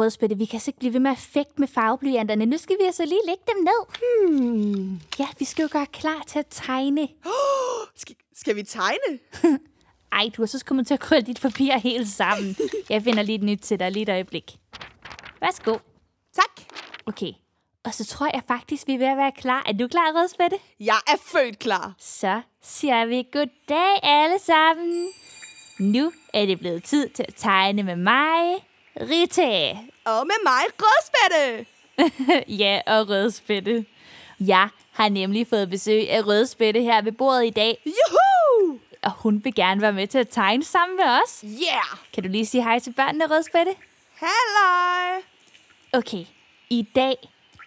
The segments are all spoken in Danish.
Rødspætte, vi kan altså ikke blive ved med at fægte med farveblyanterne. Nu skal vi altså lige lægge dem ned. Hmm. Ja, vi skal jo gøre klar til at tegne. Skal, skal vi tegne? Ej, du har så kommet til at krølle dit papir helt sammen. Jeg finder lige et nyt til dig lige et øjeblik. Værsgo. Tak. Okay, og så tror jeg faktisk, vi er ved at være klar. Er du klar, Rødspætte? Jeg er født klar. Så siger vi goddag alle sammen. Nu er det blevet tid til at tegne med mig, Rita. Og med mig, Rødspætte. ja, og Rødspætte. Jeg har nemlig fået besøg af Rødspætte her ved bordet i dag, Juhu! og hun vil gerne være med til at tegne sammen med os. Yeah! Kan du lige sige hej til børnene, Rødspætte? Halløj! Okay, i dag,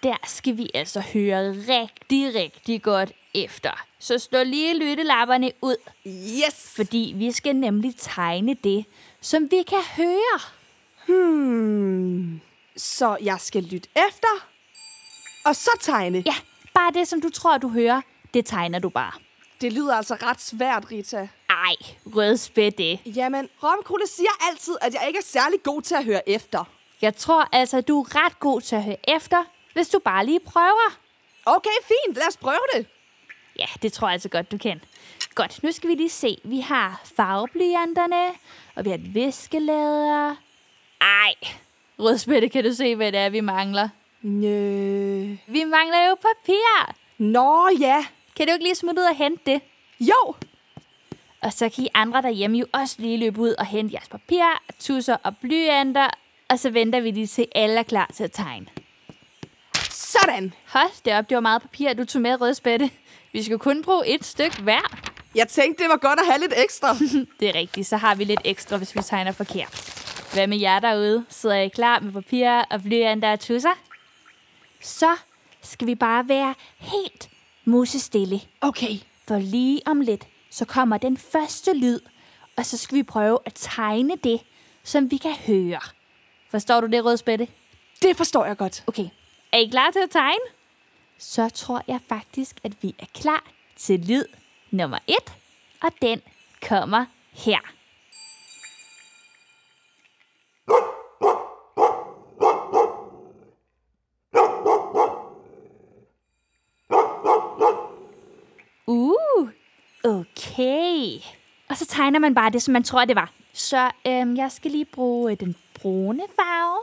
der skal vi altså høre rigtig, rigtig godt efter. Så slå lige lyttelapperne ud, Yes! fordi vi skal nemlig tegne det, som vi kan høre. Hmm. Så jeg skal lytte efter, og så tegne. Ja, bare det, som du tror, du hører, det tegner du bare. Det lyder altså ret svært, Rita. Ej, rødspætte. Jamen, Romkugle siger altid, at jeg ikke er særlig god til at høre efter. Jeg tror altså, du er ret god til at høre efter, hvis du bare lige prøver. Okay, fint. Lad os prøve det. Ja, det tror jeg altså godt, du kan. Godt, nu skal vi lige se. Vi har farveblyanterne, og vi har viskelæder. Ej, rødspætte, kan du se, hvad det er, vi mangler? Nø. Vi mangler jo papir. Nå ja. Kan du ikke lige smutte ud og hente det? Jo. Og så kan I andre derhjemme jo også lige løbe ud og hente jeres papir, tusser og blyanter, og så venter vi lige til alle er klar til at tegne. Sådan. Hold det op, det var meget papir, du tog med, rødspætte. Vi skal kun bruge et stykke hver. Jeg tænkte, det var godt at have lidt ekstra. Det er rigtigt, så har vi lidt ekstra, hvis vi tegner forkert. Hvad med jer derude? Sidder I klar med papir og blyanter og tusser? Så skal vi bare være helt musestille. Okay. For lige om lidt, så kommer den første lyd, og så skal vi prøve at tegne det, som vi kan høre. Forstår du det, Rødspætte? Det forstår jeg godt. Okay, er I klar til at tegne? Så tror jeg faktisk, at vi er klar til lyd nummer et, og den kommer her. Uh, okay. Og så tegner man bare det, som man tror, det var. Så øhm, jeg skal lige bruge øh, den brune farve.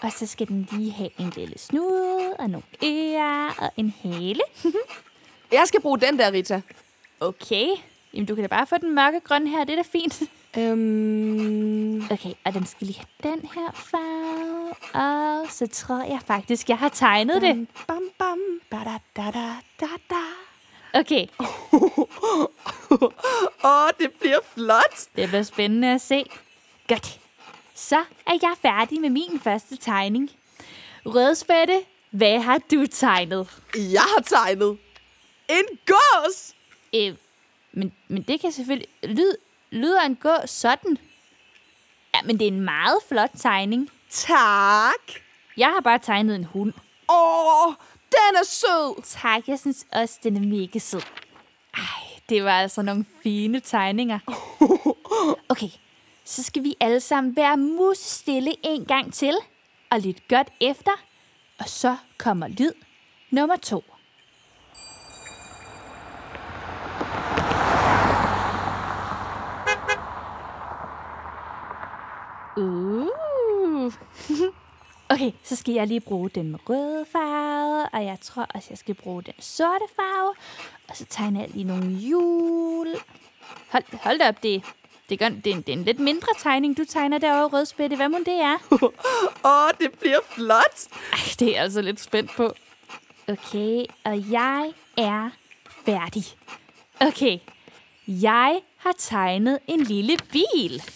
Og så skal den lige have en lille snude, og nogle ører, og en hale. Jeg skal bruge den der, Rita. okay. Jamen, du kan da bare få den mørkegrønne her, det er da fint. Øhm, Okay, og den skal lige have den her farve. Og så tror jeg faktisk, jeg har tegnet det. bam, bam, ba da da da da da. Okay, Åh, det bliver flot. det bliver spændende at se. Godt. Så er jeg færdig med min første tegning. Rødspætte, hvad har du tegnet? Jeg har tegnet en gås. Øh, men, men det kan selvfølgelig... Lyd, lyder en gå sådan. Ja, men det er en meget flot tegning. Tak. Jeg har bare tegnet en hund. Åh, den er sød. Tak, jeg synes også, den er mega sød. Ej, det var altså nogle fine tegninger. Okay, så skal vi alle sammen være musestille en gang til. Og lidt godt efter. Og så kommer lyd nummer to. Uh. Okay, så skal jeg lige bruge den røde farve, og jeg tror også, jeg skal bruge den sorte farve. Og så tegner jeg lige nogle hjul. Hold, hold da op, det, det, gør, det, er en, det er en lidt mindre tegning, du tegner derovre, rødspætte. Hvad må det er? Åh, det bliver flot. Ej, det er jeg altså lidt spændt på. Okay, og jeg er færdig. Okay, jeg har tegnet en lille bil.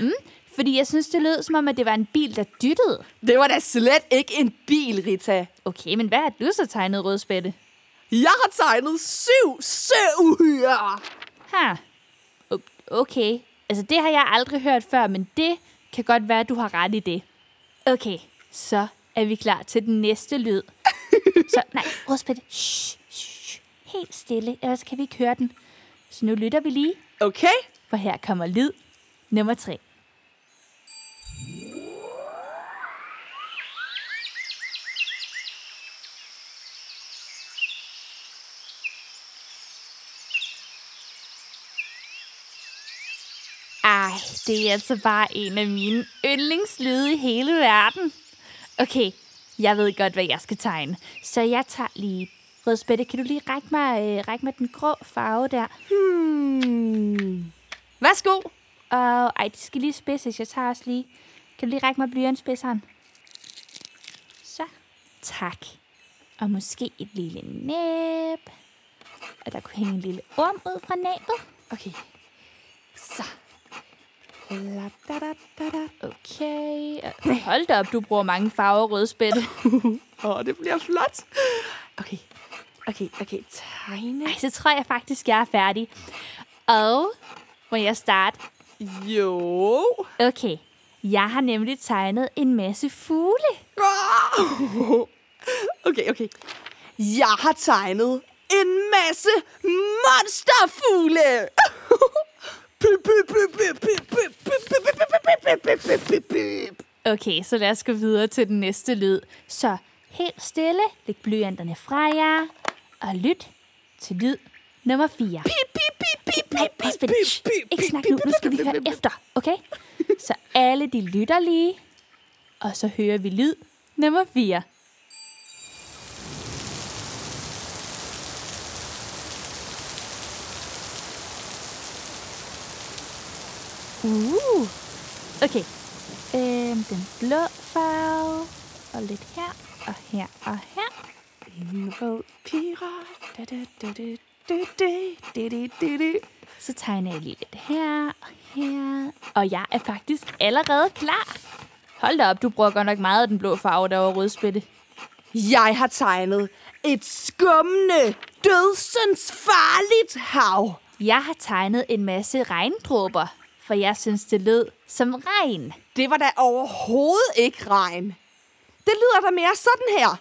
Mm, fordi jeg synes, det lød som om, at det var en bil, der dyttede. Det var da slet ikke en bil, Rita. Okay, men hvad har du så tegnet, rødspætte? Jeg har tegnet syv søuhyrer. Ha. Okay. Altså, det har jeg aldrig hørt før, men det kan godt være, at du har ret i det. Okay, så er vi klar til den næste lyd. Så, nej, rødspætte. Shh, shh, helt stille, ellers kan vi ikke høre den. Så nu lytter vi lige, Okay. for her kommer lyd nummer tre. Ej, det er altså bare en af mine yndlingslyde i hele verden. Okay, jeg ved godt, hvad jeg skal tegne. Så jeg tager lige... Rødspætte, kan du lige række mig, øh, række mig den grå farve der? Hmm. Værsgo. Og ej, de skal lige spidses. Jeg tager også lige... Kan du lige række mig blyantspidseren? Så. Tak. Og måske et lille næb. Og der kunne hænge en lille orm ud fra næbet. Okay. Så. La, da, da, da, da. Okay. Hold da op, du bruger mange farver rødspætte. Åh, oh, det bliver flot. Okay. Okay, okay. Tegne. Ej, så tror jeg faktisk, jeg er færdig. Og må jeg starte? Jo. Okay. Jeg har nemlig tegnet en masse fugle. Okay, okay. Jeg har tegnet en masse monsterfugle. Okay, så lad os gå videre til den næste lyd. Så helt stille, læg blyanterne fra jer, og lyt til lyd nummer 4. Pip, pip, pip, pip, Nej, pip, pip, pip, ikke pip, snak nu, nu skal vi høre efter, okay? Så alle de lytter lige, og så hører vi lyd nummer 4. Uh. Okay. Øhm, den blå farve. Og lidt her, og her, og her. En rød pirat. Da, da, da, da, da, da, da, da, da. Så tegner jeg lige lidt her og her. Og jeg er faktisk allerede klar. Hold da op, du bruger godt nok meget af den blå farve, der var rødspætte. Jeg har tegnet et skummende, dødsensfarligt hav. Jeg har tegnet en masse regndråber, for jeg synes, det lød som regn. Det var da overhovedet ikke regn. Det lyder da mere sådan her.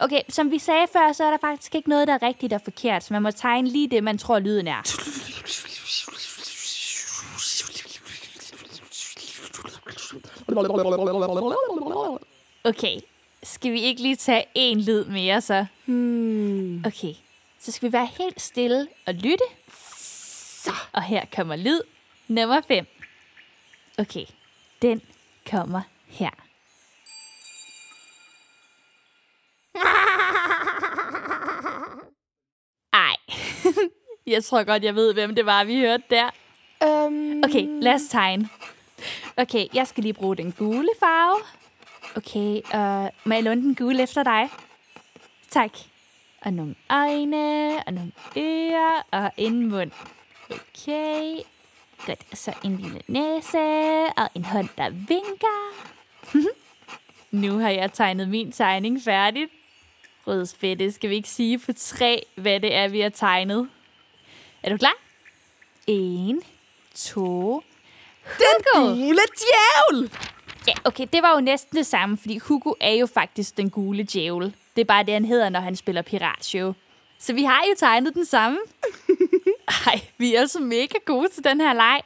Okay, som vi sagde før, så er der faktisk ikke noget, der er rigtigt og forkert, så man må tegne lige det, man tror, lyden er. Okay, skal vi ikke lige tage en lyd mere så? Hmm. Okay, så skal vi være helt stille og lytte. Så. Og her kommer lyd nummer 5. Okay, den kommer her. Ej, jeg tror godt, jeg ved, hvem det var, vi hørte der. Um, Okay, lad os tegne. Okay, jeg skal lige bruge den gule farve. Okay, og må jeg låne den gule efter dig? Tak. Og nogle øjne, og nogle ører, og en mund. Okay. Godt, så en lille næse, og en hånd, der vinker. nu har jeg tegnet min tegning færdigt. Rødspætte, skal vi ikke sige på tre, hvad det er, vi har tegnet? Er du klar? En, to, Den Hugo! gule djævel! Ja, okay, det var jo næsten det samme, fordi Hugo er jo faktisk den gule djævel. Det er bare det, han hedder, når han spiller piratshow. Så vi har jo tegnet den samme. Ej, vi er altså mega gode til den her leg.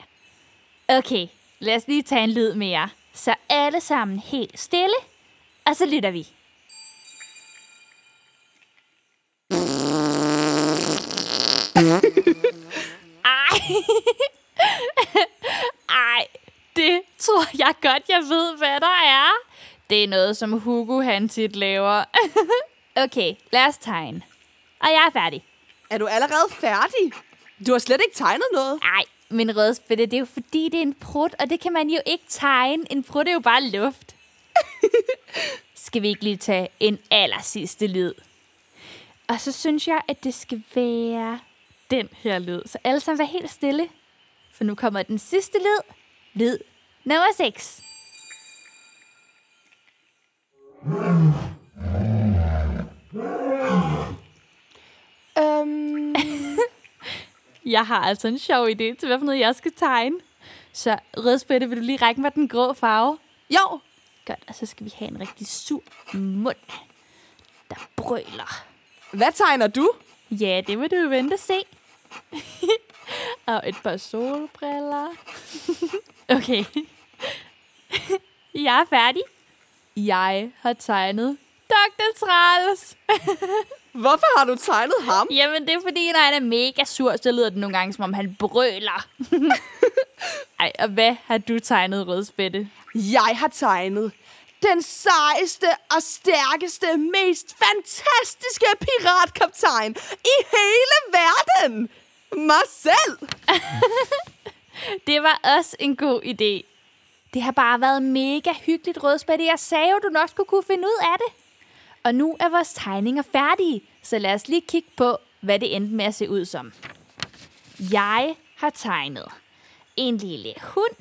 Okay, lad os lige tage en lyd mere. Så alle sammen helt stille, og så lytter vi. Ej. Ej, det tror jeg godt, jeg ved, hvad der er. Det er noget, som Hugo han tit laver. okay, lad os tegne. Og jeg er færdig. Er du allerede færdig? Du har slet ikke tegnet noget. Ej, men rødspætte, det er jo fordi, det er en prut, og det kan man jo ikke tegne. En prut er jo bare luft. skal vi ikke lige tage en aller sidste lyd? Og så synes jeg, at det skal være den her lyd. Så alle sammen vær helt stille. For nu kommer den sidste lyd. Lyd nummer 6. Øhm, Jeg har altså en sjov idé til, hvad for noget jeg skal tegne. Så rødspætte, vil du lige række mig den grå farve? jo, Godt, og så skal vi have en rigtig sur mund, der brøler. hvad tegner du? Ja, det vil du vente at se. og et par solbriller. okay. jeg er færdig. Jeg har tegnet Dr. Træls. Hvorfor har du tegnet ham? Jamen, det er fordi, når han er mega sur, så lyder det nogle gange, som om han brøler. Ej, og hvad har du tegnet, Rødspætte? Jeg har tegnet den sejeste og stærkeste, mest fantastiske piratkaptajn i hele verden. Mig selv. Det var også en god idé. Det har bare været mega hyggeligt, Rødspætte. Jeg sagde jo, du nok skulle kunne finde ud af det. Og nu er vores tegninger færdige, så lad os lige kigge på, hvad det endte med at se ud som. Jeg har tegnet en lille hund,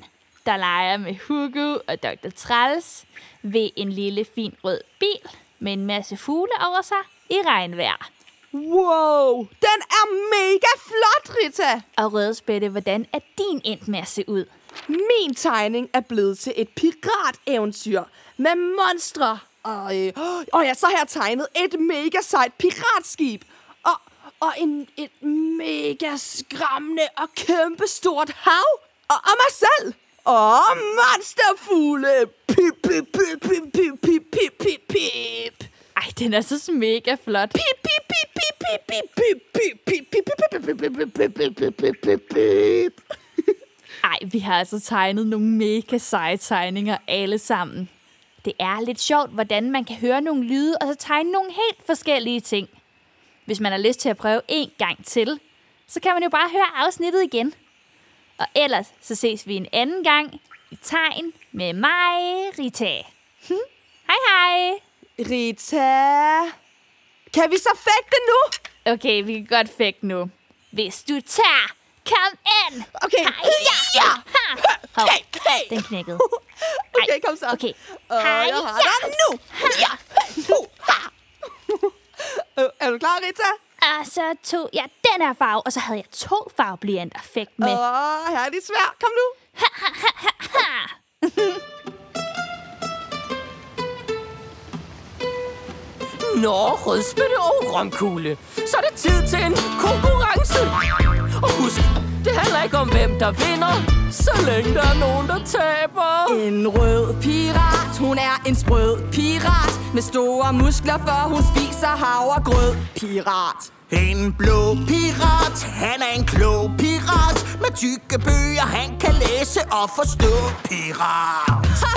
der leger med Hugo og Dr. Træls ved en lille fin rød bil med en masse fugle over sig i regnvejr. Wow, den er mega flot, Rita. Og Rødspætte, hvordan er din endt med at se ud? Min tegning er blevet til et pirateventyr med monstre. Og, øh, og ja, så har jeg tegnet et mega sejt piratskib. Og, og en, et mega skræmmende og kæmpestort hav. Og, og mig selv. Og monsterfugle. Pip, pip, pip, pip, pip, pip, pip, pip, pip. Ej, den er så mega flot. Pip, pip, pip, pip, pip, pip, pip, pip, pip, pip, pip, pip, pip, pip, pip, pip, pip, pip. Ej, vi har altså tegnet nogle mega seje tegninger alle sammen. Det er lidt sjovt, hvordan man kan høre nogle lyde, og så tegne nogle helt forskellige ting. Hvis man har lyst til at prøve en gang til, så kan man jo bare høre afsnittet igen. Og ellers så ses vi en anden gang i tegn med mig, Rita. hej hej! Rita, kan vi så fægte nu? Okay, vi kan godt fægte nu. Hvis du tager, kom ind! Okay, Hej, ja! ja. Hov, Hey, hey. den knækkede. Okay, kom så. Okay. Og Hej, jeg har ja. dig nu. Ja. Nu. Ha. Øh, Er du klar, Rita? Og så tog jeg den her farve, og så havde jeg to farveblyanter fægt med. Åh, her er det svært. Kom nu. Nå, rødspætte og romkugle. Så er det tid til en konkurrence. Og husk, det handler ikke om, hvem der vinder, så længe der er nogen, der taber. En rød pirat, hun er en sprød pirat. Med store muskler, for hun spiser havregrød Pirat. En blå pirat, han er en klog pirat. Med tykke bøger, han kan læse og forstå pirat. Ha!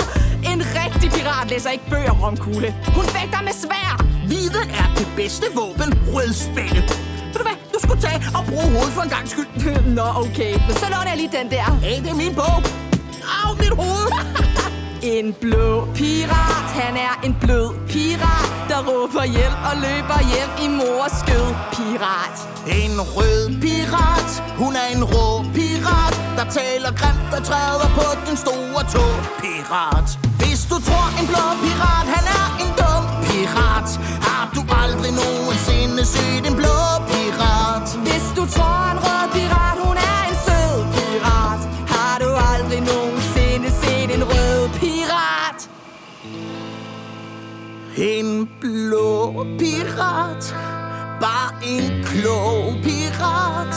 En rigtig pirat læser ikke bøger, romkugle. Hun fægter med svær. Viden er det bedste våben, rødspætte Ved du hvad, du skulle tage og bruge hovedet for en gang skyld. Nå, okay, men så låner jeg lige den der. Hey, det er min bog. Au, mit hoved. En blå pirat, han er en blød pirat Der råber hjælp og løber hjem i mors skød. Pirat. En rød pirat, hun er en rå pirat Der taler grimt og træder på den store tog. Pirat. Hvis du tror en blå pirat, han er en dum pirat du aldrig nogensinde set en blå pirat. Hvis du tror en rød pirat, hun er en sød pirat Har du aldrig nogensinde set en rød pirat. En blå pirat Bare en klog pirat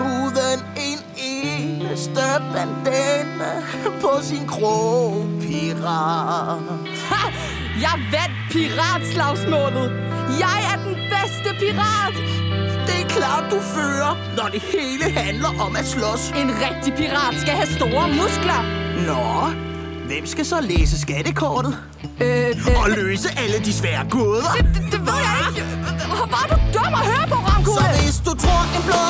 Uden en eneste bandane På sin krog pirat. Ha! Jeg vandt piratslagsmålet Jeg er den bedste pirat. Det er klart du fører Når det hele handler om at slås. En rigtig pirat skal have store muskler. Nå, hvem skal så læse skattekortet? Øh, øh, Og løse alle de svære gåder? det, det ved jeg ikke. Hvor var du dum at høre på, Så Ramkugle hvis du tror en blå